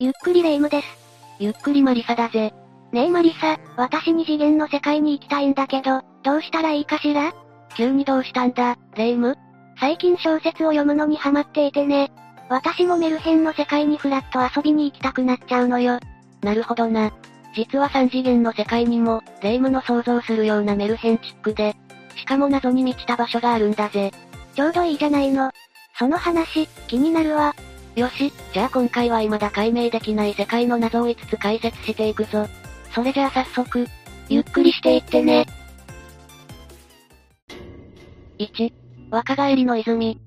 ゆっくりレ夢ムです。ゆっくりマリサだぜ。ねえマリサ、私に次元の世界に行きたいんだけど、どうしたらいいかしら？急にどうしたんだ、レ夢？ム最近小説を読むのにハマっていてね。私もメルヘンの世界にフラッと遊びに行きたくなっちゃうのよ。なるほどな。実は三次元の世界にも、レ夢ムの想像するようなメルヘンチックで、しかも謎に満ちた場所があるんだぜ。ちょうどいいじゃないの。その話、気になるわ。よし、じゃあ今回は未だ解明できない世界の謎を5つ解説していくぞ。それじゃあ早速、ゆっくりしていってね。1、若返りの泉。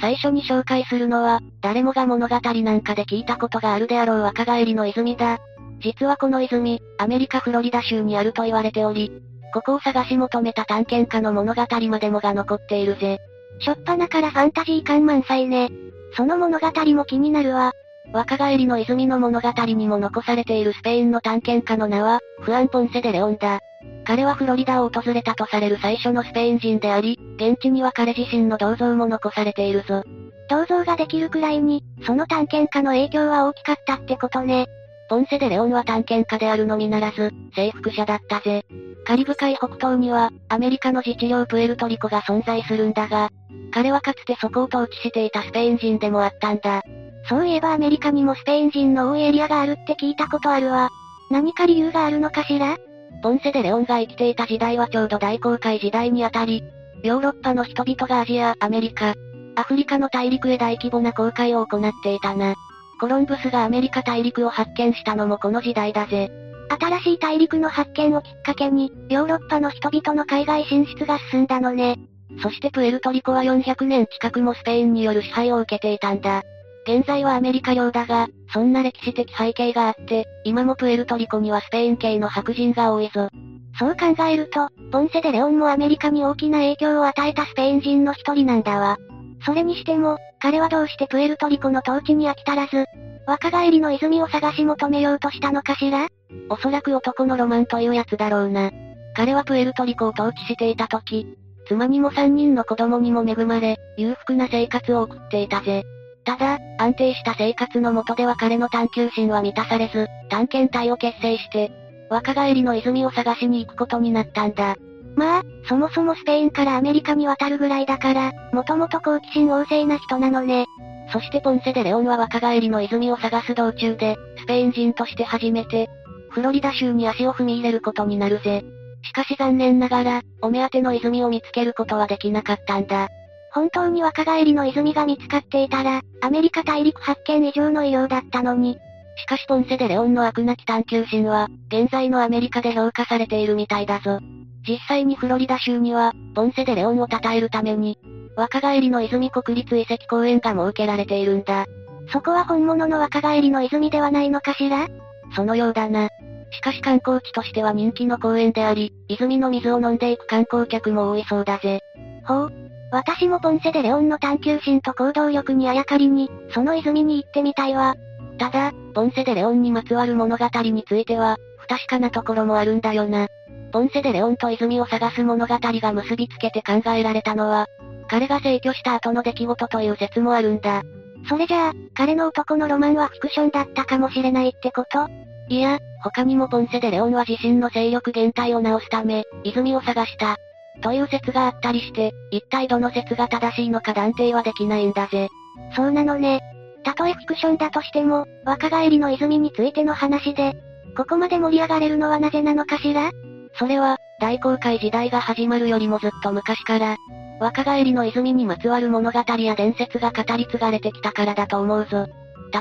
最初に紹介するのは、誰もが物語なんかで聞いたことがあるであろう若返りの泉だ。実はこの泉、アメリカフロリダ州にあると言われており、ここを探し求めた探検家の物語までもが残っているぜ。しょっぱなからファンタジー感満載ね。その物語も気になるわ。若返りの泉の物語にも残されているスペインの探検家の名は、フアン・ポンセ・デ・レオンだ。彼はフロリダを訪れたとされる最初のスペイン人であり、現地には彼自身の銅像も残されているぞ。銅像ができるくらいに、その探検家の影響は大きかったってことね。ポンセ・デ・レオンは探検家であるのみならず、征服者だったぜ。カリブ海北東には、アメリカの自治領プエルトリコが存在するんだが、彼はかつてそこを統治していたスペイン人でもあったんだ。そういえばアメリカにもスペイン人の多いエリアがあるって聞いたことあるわ。何か理由があるのかしら？ポンセ・デ・レオンが生きていた時代はちょうど大航海時代にあたり、ヨーロッパの人々がアジア、アメリカ、アフリカの大陸へ大規模な航海を行っていたな。コロンブスがアメリカ大陸を発見したのもこの時代だぜ。新しい大陸の発見をきっかけに、ヨーロッパの人々の海外進出が進んだのね。そしてプエルトリコは400年近くもスペインによる支配を受けていたんだ。現在はアメリカ領だが、そんな歴史的背景があって、今もプエルトリコにはスペイン系の白人が多いぞ。そう考えると、ポンセ・デ・レオンもアメリカに大きな影響を与えたスペイン人の一人なんだわ。それにしても、彼はどうしてプエルトリコの統治に飽き足らず、若返りの泉を探し求めようとしたのかしら？おそらく男のロマンというやつだろうな。彼はプエルトリコを統治していた時、妻にも3人の子供にも恵まれ、裕福な生活を送っていたぜ。ただ、安定した生活の下では彼の探求心は満たされず、探検隊を結成して、若返りの泉を探しに行くことになったんだ。まあ、そもそもスペインからアメリカに渡るぐらいだから、もともと好奇心旺盛な人なのね。そしてポンセ・デ・レオンは若返りの泉を探す道中で、スペイン人として初めて、フロリダ州に足を踏み入れることになるぜ。しかし残念ながら、お目当ての泉を見つけることはできなかったんだ。本当に若返りの泉が見つかっていたら、アメリカ大陸発見以上の偉業だったのに。しかしポンセ・デ・レオンの悪なき探求心は、現在のアメリカで評価されているみたいだぞ。実際にフロリダ州には、ポンセ・デ・レオンを称えるために、若返りの泉国立遺跡公園が設けられているんだ。そこは本物の若返りの泉ではないのかしら？そのようだな。しかし観光地としては人気の公園であり、泉の水を飲んでいく観光客も多いそうだぜ。ほう。私もポンセ・デ・レオンの探求心と行動力にあやかりに、その泉に行ってみたいわ。ただ、ポンセ・デ・レオンにまつわる物語については、不確かなところもあるんだよな。ポンセ・デ・レオンと泉を探す物語が結びつけて考えられたのは、彼が逝去した後の出来事という説もあるんだ。それじゃあ、彼の男のロマンはフィクションだったかもしれないってこと？いや、他にもポンセ・デ・レオンは自身の勢力減退を直すため、泉を探した。という説があったりして、一体どの説が正しいのか断定はできないんだぜ。そうなのね。たとえフィクションだとしても、若返りの泉についての話で、ここまで盛り上がれるのはなぜなのかしら？それは、大航海時代が始まるよりもずっと昔から、若返りの泉にまつわる物語や伝説が語り継がれてきたからだと思うぞ。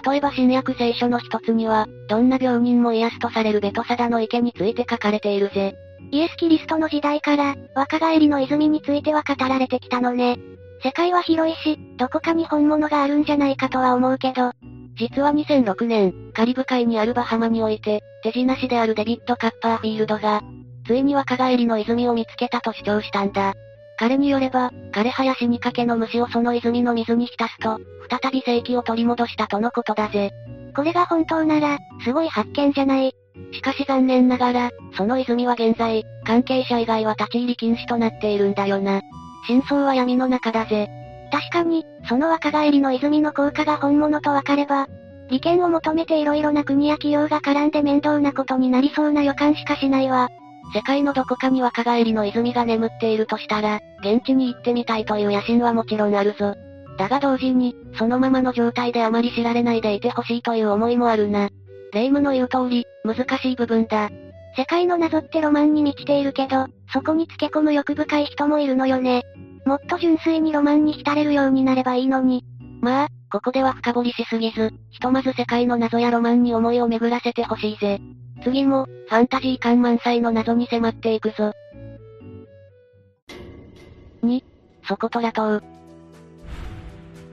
例えば新約聖書の一つには、どんな病人も癒すとされるベトサダの池について書かれているぜ。イエス・キリストの時代から、若返りの泉については語られてきたのね。世界は広いし、どこかに本物があるんじゃないかとは思うけど、実は2006年、カリブ海にあるバハマにおいて、手品師であるデビッド・カッパーフィールドが、ついに若返りの泉を見つけたと主張したんだ。彼によれば、枯葉や死にかけの虫をその泉の水に浸すと、再び正気を取り戻したとのことだぜ。これが本当なら、すごい発見じゃない。しかし残念ながら、その泉は現在、関係者以外は立ち入り禁止となっているんだよな。真相は闇の中だぜ。確かに、その若返りの泉の効果が本物とわかれば、利権を求めて色々な国や企業が絡んで面倒なことになりそうな予感しかしないわ。世界のどこかに若返りの泉が眠っているとしたら、現地に行ってみたいという野心はもちろんあるぞ。だが同時に、そのままの状態であまり知られないでいてほしいという思いもあるな。霊夢の言う通り、難しい部分だ。世界の謎ってロマンに満ちているけど、そこにつけ込む欲深い人もいるのよね。もっと純粋にロマンに浸れるようになればいいのに。まあ、ここでは深掘りしすぎず、ひとまず世界の謎やロマンに思いを巡らせてほしいぜ。次も、ファンタジー感満載の謎に迫っていくぞ。2、ソコトラ島。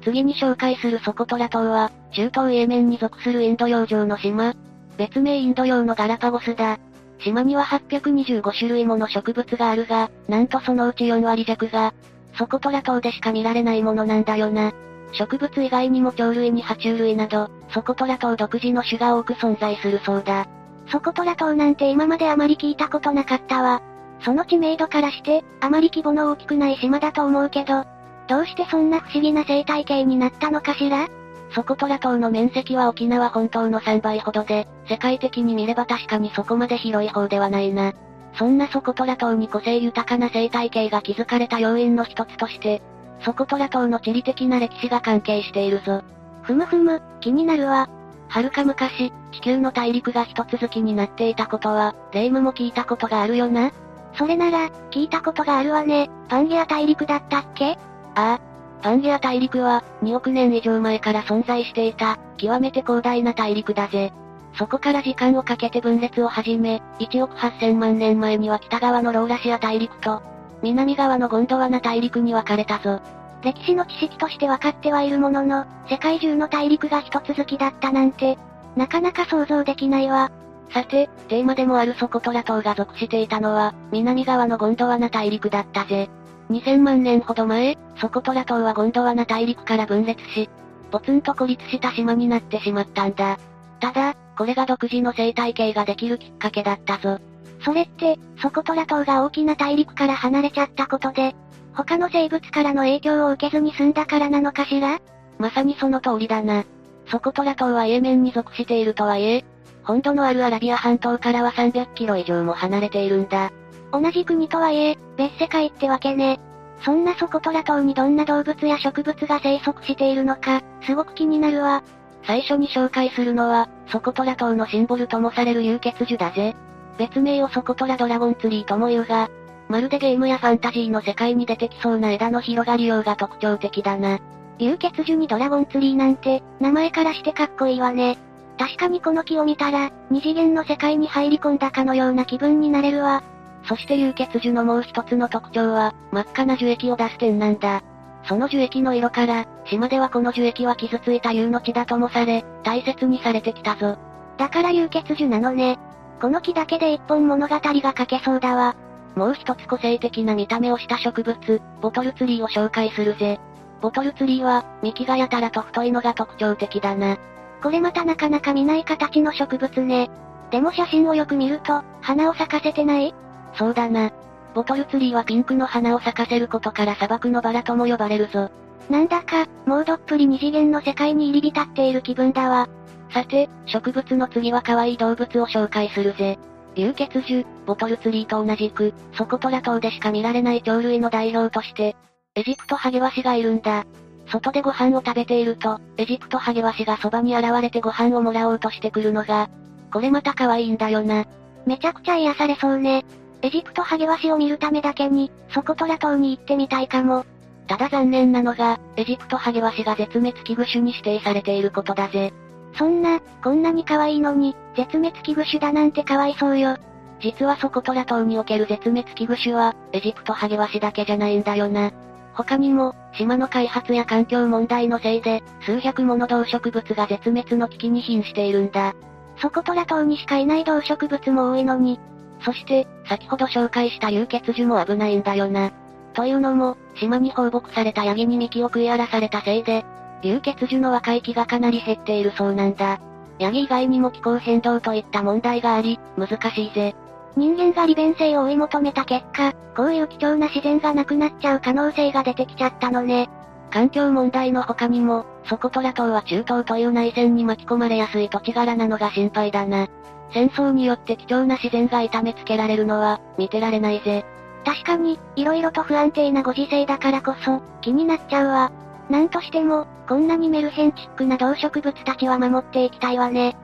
次に紹介するソコトラ島は、中東イエメンに属するインド洋上の島。別名インド洋のガラパゴスだ。島には825種類もの植物があるが、なんとそのうち4割弱が、ソコトラ島でしか見られないものなんだよな。植物以外にも鳥類に爬虫類など、ソコトラ島独自の種が多く存在するそうだ。ソコトラ島なんて今まであまり聞いたことなかったわ。その知名度からして、あまり規模の大きくない島だと思うけど、どうしてそんな不思議な生態系になったのかしら？ソコトラ島の面積は沖縄本島の3倍ほどで、世界的に見れば確かにそこまで広い方ではないな。そんなソコトラ島に個性豊かな生態系が築かれた要因の一つとして、ソコトラ島の地理的な歴史が関係しているぞ。ふむふむ、気になるわ。遥か昔、地球の大陸が一続きになっていたことは、霊夢も聞いたことがあるよな？それなら、聞いたことがあるわね。パンゲア大陸だったっけ？ああ。パンゲア大陸は、2億年以上前から存在していた、極めて広大な大陸だぜ。そこから時間をかけて分裂を始め、1億8000万年前には北側のローラシア大陸と、南側のゴンドワナ大陸に分かれたぞ。歴史の知識として分かってはいるものの、世界中の大陸が一続きだったなんて、なかなか想像できないわ。さて、テーマでもあるソコトラ島が属していたのは、南側のゴンドワナ大陸だったぜ。2000万年ほど前、ソコトラ島はゴンドワナ大陸から分裂し、ポツンと孤立した島になってしまったんだ。ただ、これが独自の生態系ができるきっかけだったぞ。それって、ソコトラ島が大きな大陸から離れちゃったことで、他の生物からの影響を受けずに済んだからなのかしら？まさにその通りだな。ソコトラ島はイエメンに属しているとはいえ、本土のあるアラビア半島からは300キロ以上も離れているんだ。同じ国とはいえ、別世界ってわけね。そんなソコトラ島にどんな動物や植物が生息しているのか、すごく気になるわ。最初に紹介するのは、ソコトラ島のシンボルともされる流血樹だぜ。別名をソコトラドラゴンツリーとも言うが、まるでゲームやファンタジーの世界に出てきそうな枝の広がりようが特徴的だな。流血樹にドラゴンツリーなんて、名前からしてかっこいいわね。確かにこの木を見たら、二次元の世界に入り込んだかのような気分になれるわ。そして流血樹のもう一つの特徴は、真っ赤な樹液を出す点なんだ。その樹液の色から、島ではこの樹液は傷ついた竜の血だともされ、大切にされてきたぞ。だから流血樹なのね。この木だけで一本物語が書けそうだわ。もう一つ個性的な見た目をした植物、ボトルツリーを紹介するぜ。ボトルツリーは、幹がやたらと太いのが特徴的だな。これまたなかなか見ない形の植物ね。でも写真をよく見ると、花を咲かせてない？そうだな。ボトルツリーはピンクの花を咲かせることから砂漠のバラとも呼ばれるぞ。なんだか、もうどっぷり二次元の世界に入り浸っている気分だわ。さて、植物の次は可愛い動物を紹介するぜ。流血樹、ボトルツリーと同じく、ソコトラ島でしか見られない鳥類の代表として、エジプトハゲワシがいるんだ。外でご飯を食べていると、エジプトハゲワシがそばに現れてご飯をもらおうとしてくるのが、これまた可愛いんだよな。めちゃくちゃ癒されそうね。エジプトハゲワシを見るためだけに、ソコトラ島に行ってみたいかも。ただ残念なのが、エジプトハゲワシが絶滅危惧種に指定されていることだぜ。そんな、こんなに可愛いのに、絶滅危惧種だなんてかわいそうよ。実はソコトラ島における絶滅危惧種は、エジプトハゲワシだけじゃないんだよな。他にも、島の開発や環境問題のせいで、数百もの動植物が絶滅の危機に瀕しているんだ。ソコトラ島にしかいない動植物も多いのに。そして、先ほど紹介した流血樹も危ないんだよな。というのも、島に放牧されたヤギに幹を食い荒らされたせいで、流血樹の若い木がかなり減っているそうなんだ。ヤギ以外にも気候変動といった問題があり、難しいぜ。人間が利便性を追い求めた結果、こういう貴重な自然がなくなっちゃう可能性が出てきちゃったのね。環境問題の他にも、ソコトラ島は中東という内戦に巻き込まれやすい土地柄なのが心配だな。戦争によって貴重な自然が痛めつけられるのは、見てられないぜ。確かに、色々と不安定なご時世だからこそ、気になっちゃうわ。なんとしても、こんなにメルヘンチックな動植物たちは守っていきたいわね。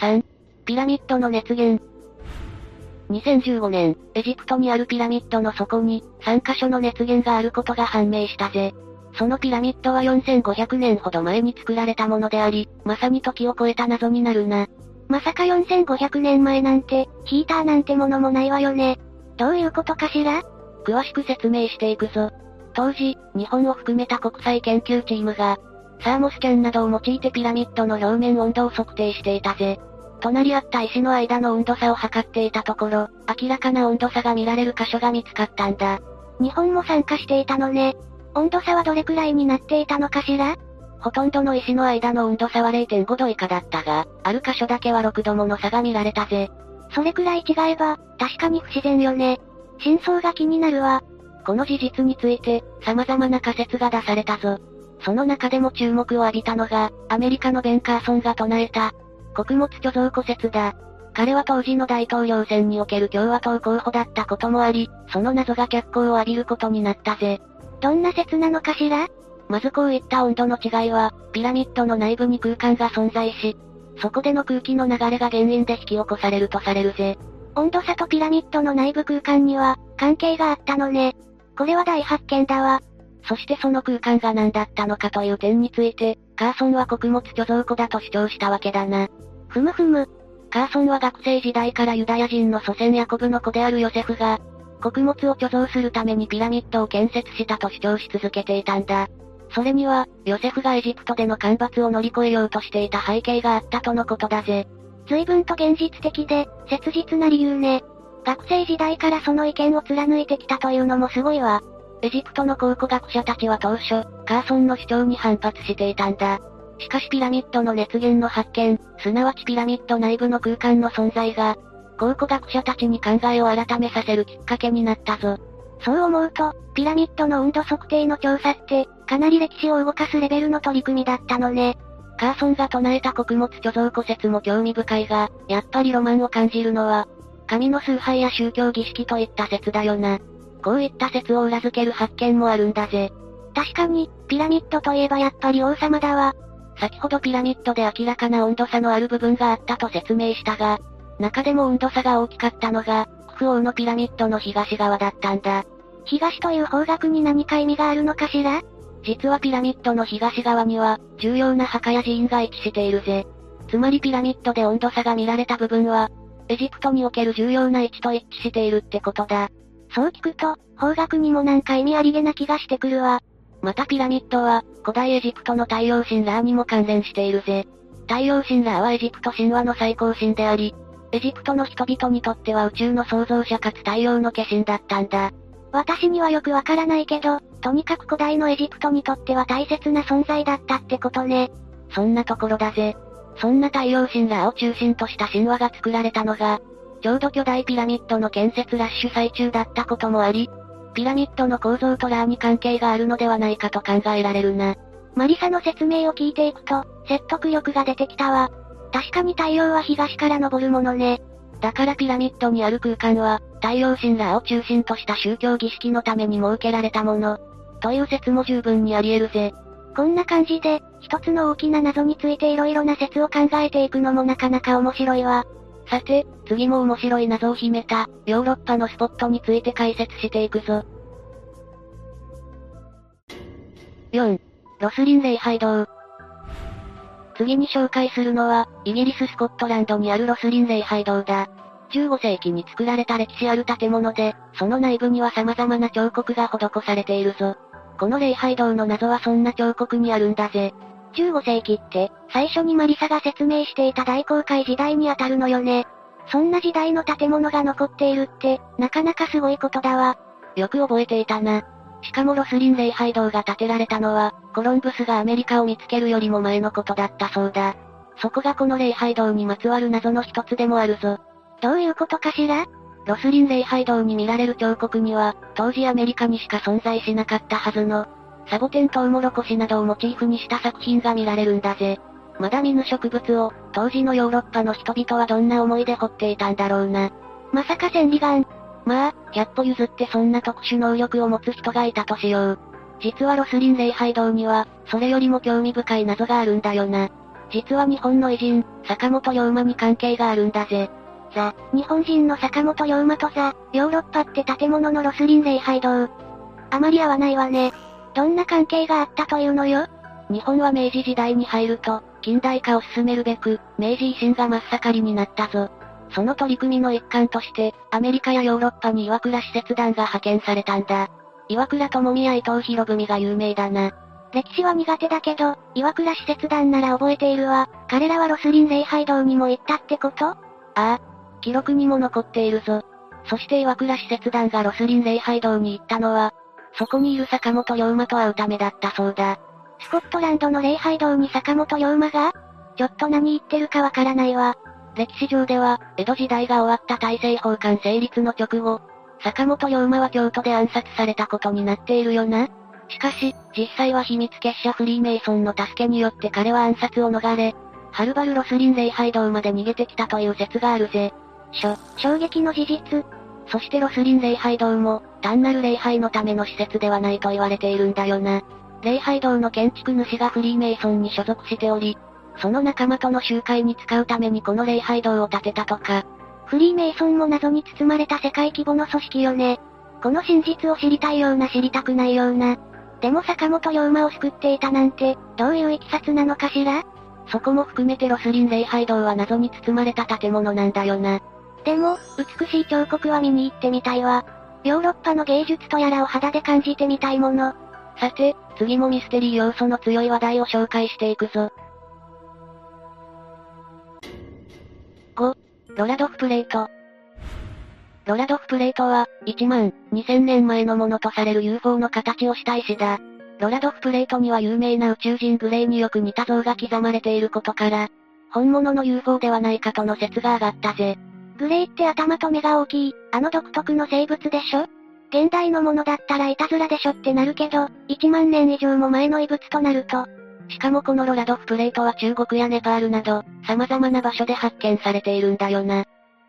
3. ピラミッドの熱源。2015年、エジプトにあるピラミッドの底に、3カ所の熱源があることが判明したぜ。そのピラミッドは4500年ほど前に作られたものであり、まさに時を超えた謎になるな。まさか4500年前なんて、ヒーターなんてものもないわよね。どういうことかしら？詳しく説明していくぞ。当時、日本を含めた国際研究チームが、サーモスキャンなどを用いてピラミッドの表面温度を測定していたぜ。隣り合った石の間の温度差を測っていたところ、明らかな温度差が見られる箇所が見つかったんだ。日本も参加していたのね。温度差はどれくらいになっていたのかしら？ほとんどの石の間の温度差は0.5度以下だったが、ある箇所だけは6度もの差が見られたぜ。それくらい違えば、確かに不自然よね。真相が気になるわ。この事実について、様々な仮説が出されたぞ。その中でも注目を浴びたのが、アメリカのベン・カーソンが唱えた、穀物貯蔵庫説だ。彼は当時の大統領選における共和党候補だったこともあり、その謎が脚光を浴びることになったぜ。どんな説なのかしら？まずこういった温度の違いは、ピラミッドの内部に空間が存在し、そこでの空気の流れが原因で引き起こされるとされるぜ。温度差とピラミッドの内部空間には、関係があったのね。これは大発見だわ。そしてその空間が何だったのかという点について、カーソンは穀物貯蔵庫だと主張したわけだな。ふむふむ。カーソンは学生時代からユダヤ人の祖先ヤコブの子であるヨセフが、穀物を貯蔵するためにピラミッドを建設したと主張し続けていたんだ。それには、ヨセフがエジプトでの干ばつを乗り越えようとしていた背景があったとのことだぜ。随分と現実的で、切実な理由ね。学生時代からその意見を貫いてきたというのもすごいわ。エジプトの考古学者たちは当初、カーソンの主張に反発していたんだ。しかしピラミッドの熱源の発見、すなわちピラミッド内部の空間の存在が、考古学者たちに考えを改めさせるきっかけになったぞ。そう思うと、ピラミッドの温度測定の調査って、かなり歴史を動かすレベルの取り組みだったのね。カーソンが唱えた穀物貯蔵庫説も興味深いが、やっぱりロマンを感じるのは、神の崇拝や宗教儀式といった説だよな。こういった説を裏付ける発見もあるんだぜ。確かに、ピラミッドといえばやっぱり王様だわ。先ほどピラミッドで明らかな温度差のある部分があったと説明したが、中でも温度差が大きかったのが、クフ王のピラミッドの東側だったんだ。東という方角に何か意味があるのかしら？実はピラミッドの東側には、重要な墓や寺院が位置しているぜ。つまりピラミッドで温度差が見られた部分は、エジプトにおける重要な位置と一致しているってことだ。そう聞くと、方角にもなんか意味ありげな気がしてくるわ。またピラミッドは、古代エジプトの太陽神ラーにも関連しているぜ。太陽神ラーはエジプト神話の最高神であり、エジプトの人々にとっては宇宙の創造者かつ太陽の化身だったんだ。私にはよくわからないけど、とにかく古代のエジプトにとっては大切な存在だったってことね。そんなところだぜ。そんな太陽神ラーを中心とした神話が作られたのが、ちょうど巨大ピラミッドの建設ラッシュ最中だったこともあり、ピラミッドの構造とラーに関係があるのではないかと考えられるな。マリサの説明を聞いていくと、説得力が出てきたわ。確かに太陽は東から昇るものね。だからピラミッドにある空間は、太陽神ラーを中心とした宗教儀式のために設けられたもの。という説も十分にあり得るぜ。こんな感じで、一つの大きな謎について色々な説を考えていくのもなかなか面白いわ。さて、次も面白い謎を秘めた、ヨーロッパのスポットについて解説していくぞ。4. ロスリン礼拝堂。次に紹介するのは、イギリス・スコットランドにあるロスリン礼拝堂だ。15世紀に作られた歴史ある建物で、その内部には様々な彫刻が施されているぞ。この礼拝堂の謎はそんな彫刻にあるんだぜ。15世紀って、最初にマリサが説明していた大航海時代にあたるのよね。そんな時代の建物が残っているって、なかなかすごいことだわ。よく覚えていたな。しかもロスリン礼拝堂が建てられたのは、コロンブスがアメリカを見つけるよりも前のことだったそうだ。そこがこの礼拝堂にまつわる謎の一つでもあるぞ。どういうことかしら？ロスリン礼拝堂に見られる彫刻には、当時アメリカにしか存在しなかったはずの、サボテントウモロコシなどをモチーフにした作品が見られるんだぜ。まだ見ぬ植物を、当時のヨーロッパの人々はどんな思いで掘っていたんだろうな。まさか千里眼。まあ、100歩譲ってそんな特殊能力を持つ人がいたとしよう。実はロスリン礼拝堂には、それよりも興味深い謎があるんだよな。実は日本の偉人、坂本龍馬に関係があるんだぜ。ザ、日本人の坂本龍馬とザ、ヨーロッパって建物のロスリン礼拝堂。あまり合わないわね。どんな関係があったというのよ？日本は明治時代に入ると、近代化を進めるべく、明治維新が真っ盛りになったぞ。その取り組みの一環として、アメリカやヨーロッパに岩倉使節団が派遣されたんだ。岩倉智美や伊藤博文が有名だな。歴史は苦手だけど、岩倉使節団なら覚えているわ。彼らはロスリン礼拝堂にも行ったってこと？ああ。記録にも残っているぞ。そして岩倉使節団がロスリン礼拝堂に行ったのは、そこにいる坂本龍馬と会うためだったそうだ。スコットランドの礼拝堂に坂本龍馬がちょっと何言ってるかわからないわ。歴史上では、江戸時代が終わった大政奉還成立の直後、坂本龍馬は京都で暗殺されたことになっているよな。しかし、実際は秘密結社フリーメイソンの助けによって彼は暗殺を逃れ、はるばるロスリン礼拝堂まで逃げてきたという説があるぜ。しょ、衝撃の事実。そしてロスリン礼拝堂も、単なる礼拝のための施設ではないと言われているんだよな。礼拝堂の建築主がフリーメイソンに所属しており、その仲間との集会に使うためにこの礼拝堂を建てたとか。フリーメイソンも謎に包まれた世界規模の組織よね。この真実を知りたいような知りたくないような。でも坂本龍馬を救っていたなんて、どういういきさつなのかしら？そこも含めてロスリン礼拝堂は謎に包まれた建物なんだよな。でも、美しい彫刻は見に行ってみたいわ。ヨーロッパの芸術とやらを肌で感じてみたいもの。さて、次もミステリー要素の強い話題を紹介していくぞ。5、ロラドフプレート。ロラドフプレートは、1万2000年前のものとされる UFO の形をした石だ。ロラドフプレートには有名な宇宙人グレイによく似た像が刻まれていることから、本物の UFO ではないかとの説が上がったぜ。グレイって頭と目が大きい、あの独特の生物でしょ？現代のものだったらいたずらでしょってなるけど、1万年以上も前の遺物となると。しかもこのロラドフプレートは中国やネパールなど、様々な場所で発見されているんだよな。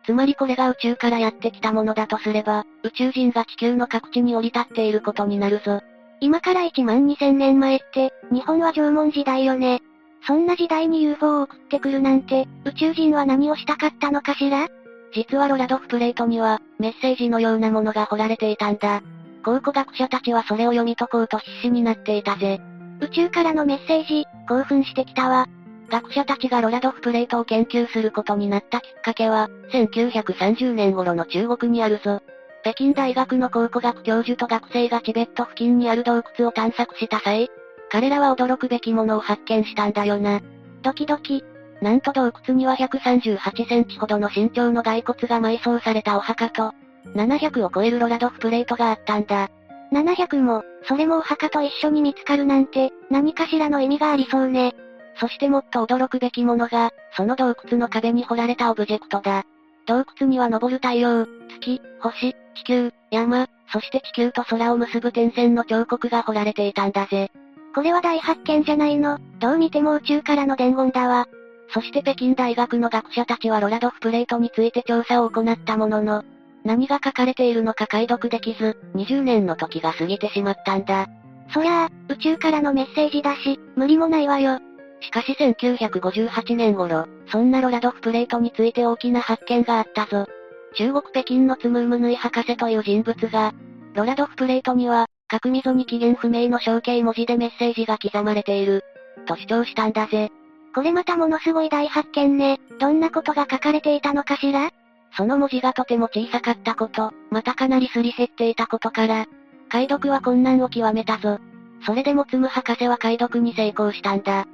つまりこれが宇宙からやってきたものだとすれば、宇宙人が地球の各地に降り立っていることになるぞ。今から1万2000年前って、日本は縄文時代よね。そんな時代に UFO を送ってくるなんて、宇宙人は何をしたかったのかしら？実はロラドフプレートには、メッセージのようなものが彫られていたんだ。考古学者たちはそれを読み解こうと必死になっていたぜ。宇宙からのメッセージ、興奮してきたわ。学者たちがロラドフプレートを研究することになったきっかけは、1930年頃の中国にあるぞ。北京大学の考古学教授と学生がチベット付近にある洞窟を探索した際、彼らは驚くべきものを発見したんだよな。ドキドキ。なんと洞窟には138センチほどの身長の骸骨が埋葬されたお墓と、700を超えるロラドフプレートがあったんだ。700も、それもお墓と一緒に見つかるなんて、何かしらの意味がありそうね。そしてもっと驚くべきものが、その洞窟の壁に彫られたオブジェクトだ。洞窟には昇る太陽、月、星、地球、山、そして地球と空を結ぶ点線の彫刻が彫られていたんだぜ。これは大発見じゃないの。どう見ても宇宙からの伝言だわ。そして北京大学の学者たちはロラドフプレートについて調査を行ったものの、何が書かれているのか解読できず、20年の時が過ぎてしまったんだ。そりゃあ、宇宙からのメッセージだし、無理もないわよ。しかし1958年頃、そんなロラドフプレートについて大きな発見があったぞ。中国北京のツムームヌイ博士という人物が、ロラドフプレートには、角溝に起源不明の象形文字でメッセージが刻まれている、と主張したんだぜ。これまたものすごい大発見ね。どんなことが書かれていたのかしら？その文字がとても小さかったこと、またかなりすり減っていたことから、解読は困難を極めたぞ。それでもツム博士は解読に成功したんだ。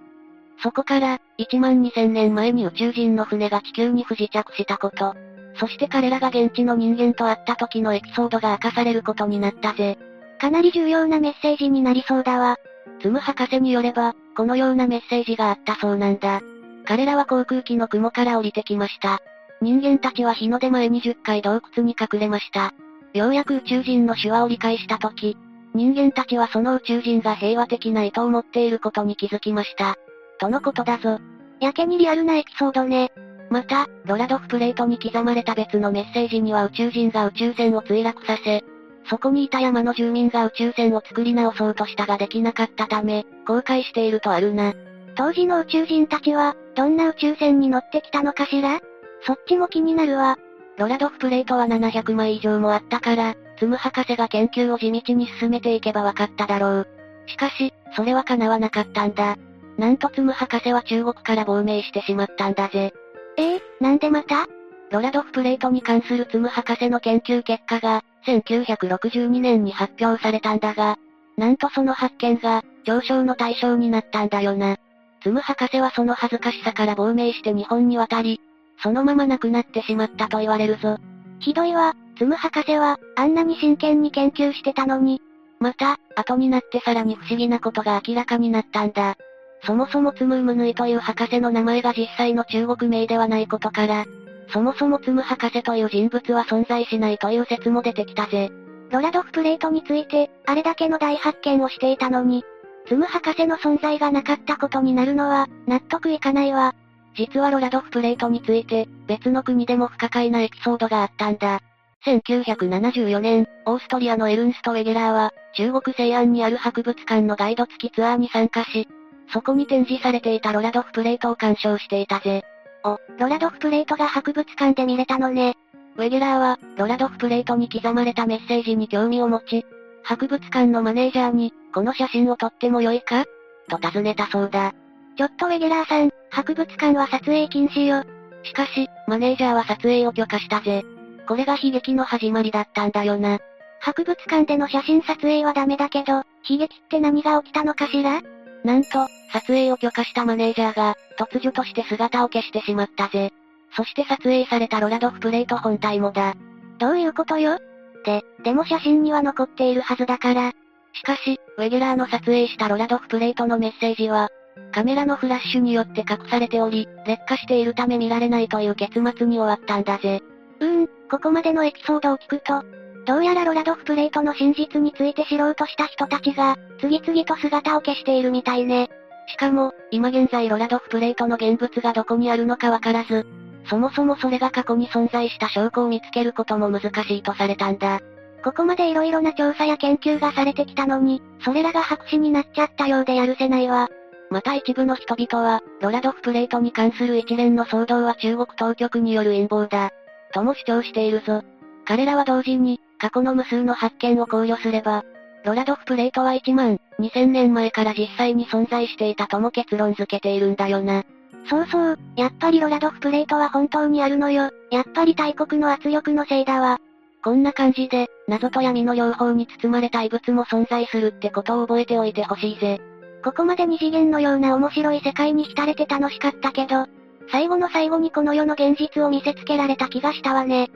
そこから、1万2000年前に宇宙人の船が地球に不時着したこと。そして彼らが現地の人間と会った時のエピソードが明かされることになったぜ。かなり重要なメッセージになりそうだわ。ツム博士によれば、このようなメッセージがあったそうなんだ。彼らは航空機の雲から降りてきました。人間たちは日の出前に10回洞窟に隠れました。ようやく宇宙人の手話を理解した時、人間たちはその宇宙人が平和的な意図を持っていることに気づきました。とのことだぞ。やけにリアルなエピソードね。また、ロラドフプレートに刻まれた別のメッセージには宇宙人が宇宙船を墜落させ、そこにいた山の住民が宇宙船を作り直そうとしたができなかったため、後悔しているとあるな。当時の宇宙人たちは、どんな宇宙船に乗ってきたのかしら？そっちも気になるわ。ロラドフプレートは700枚以上もあったから、ツム博士が研究を地道に進めていけば分かっただろう。しかし、それは叶わなかったんだ。なんとツム博士は中国から亡命してしまったんだぜ。ええー、なんでまた？ロラドフプレートに関するツム博士の研究結果が、1962年に発表されたんだが、なんとその発見が、上昇の対象になったんだよな。ツム博士はその恥ずかしさから亡命して日本に渡り、そのまま亡くなってしまったと言われるぞ。ひどいわ、ツム博士は、あんなに真剣に研究してたのに。また、後になってさらに不思議なことが明らかになったんだ。そもそもツムウムヌイという博士の名前が実際の中国名ではないことから、そもそもツム博士という人物は存在しないという説も出てきたぜ。ロラドフプレートについて、あれだけの大発見をしていたのに、ツム博士の存在がなかったことになるのは、納得いかないわ。実はロラドフプレートについて、別の国でも不可解なエピソードがあったんだ。1974年、オーストリアのエルンスト・ウェゲラーは、中国西安にある博物館のガイド付きツアーに参加し、そこに展示されていたロラドフプレートを鑑賞していたぜ。お、ロラドフプレートが博物館で見れたのね。ウェゲラーは、ロラドフプレートに刻まれたメッセージに興味を持ち、博物館のマネージャーに、この写真を撮ってもよいか？と尋ねたそうだ。ちょっとウェゲラーさん、博物館は撮影禁止よ。しかし、マネージャーは撮影を許可したぜ。これが悲劇の始まりだったんだよな。博物館での写真撮影はダメだけど、悲劇って何が起きたのかしら？なんと、撮影を許可したマネージャーが、突如として姿を消してしまったぜ。そして撮影されたロラドフプレート本体もだ。どういうことよ？で、でも写真には残っているはずだから。しかし、ウェゲラーの撮影したロラドフプレートのメッセージは、カメラのフラッシュによって隠されており、劣化しているため見られないという結末に終わったんだぜ。うーん、ここまでのエピソードを聞くと、どうやらロラドフプレートの真実について知ろうとした人たちが、次々と姿を消しているみたいね。しかも、今現在ロラドフプレートの現物がどこにあるのかわからず、そもそもそれが過去に存在した証拠を見つけることも難しいとされたんだ。ここまで色々な調査や研究がされてきたのに、それらが白紙になっちゃったようでやるせないわ。また一部の人々は、ロラドフプレートに関する一連の騒動は中国当局による陰謀だ。とも主張しているぞ。彼らは同時に、過去の無数の発見を考慮すれば、ロラドフプレートは1万2000年前から実際に存在していたとも結論付けているんだよな。そうそう、やっぱりロラドフプレートは本当にあるのよ。やっぱり大国の圧力のせいだわ。こんな感じで、謎と闇の両方に包まれた異物も存在するってことを覚えておいてほしいぜ。ここまで二次元のような面白い世界に浸れて楽しかったけど、最後の最後にこの世の現実を見せつけられた気がしたわね。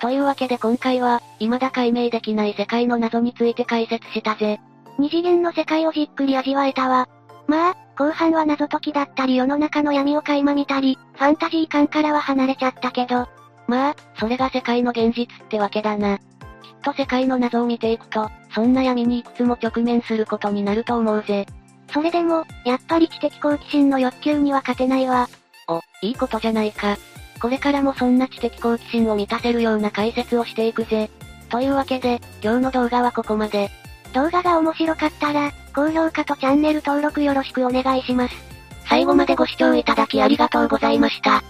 というわけで今回は、未だ解明できない世界の謎について解説したぜ。二次元の世界をじっくり味わえたわ。まあ、後半は謎解きだったり世の中の闇を垣間見たり、ファンタジー感からは離れちゃったけど。まあ、それが世界の現実ってわけだな。きっと世界の謎を見ていくと、そんな闇にいくつも直面することになると思うぜ。それでも、やっぱり知的好奇心の欲求には勝てないわ。お、いいことじゃないか。これからもそんな知的好奇心を満たせるような解説をしていくぜ。というわけで、今日の動画はここまで。動画が面白かったら、高評価とチャンネル登録よろしくお願いします。最後までご視聴いただきありがとうございました。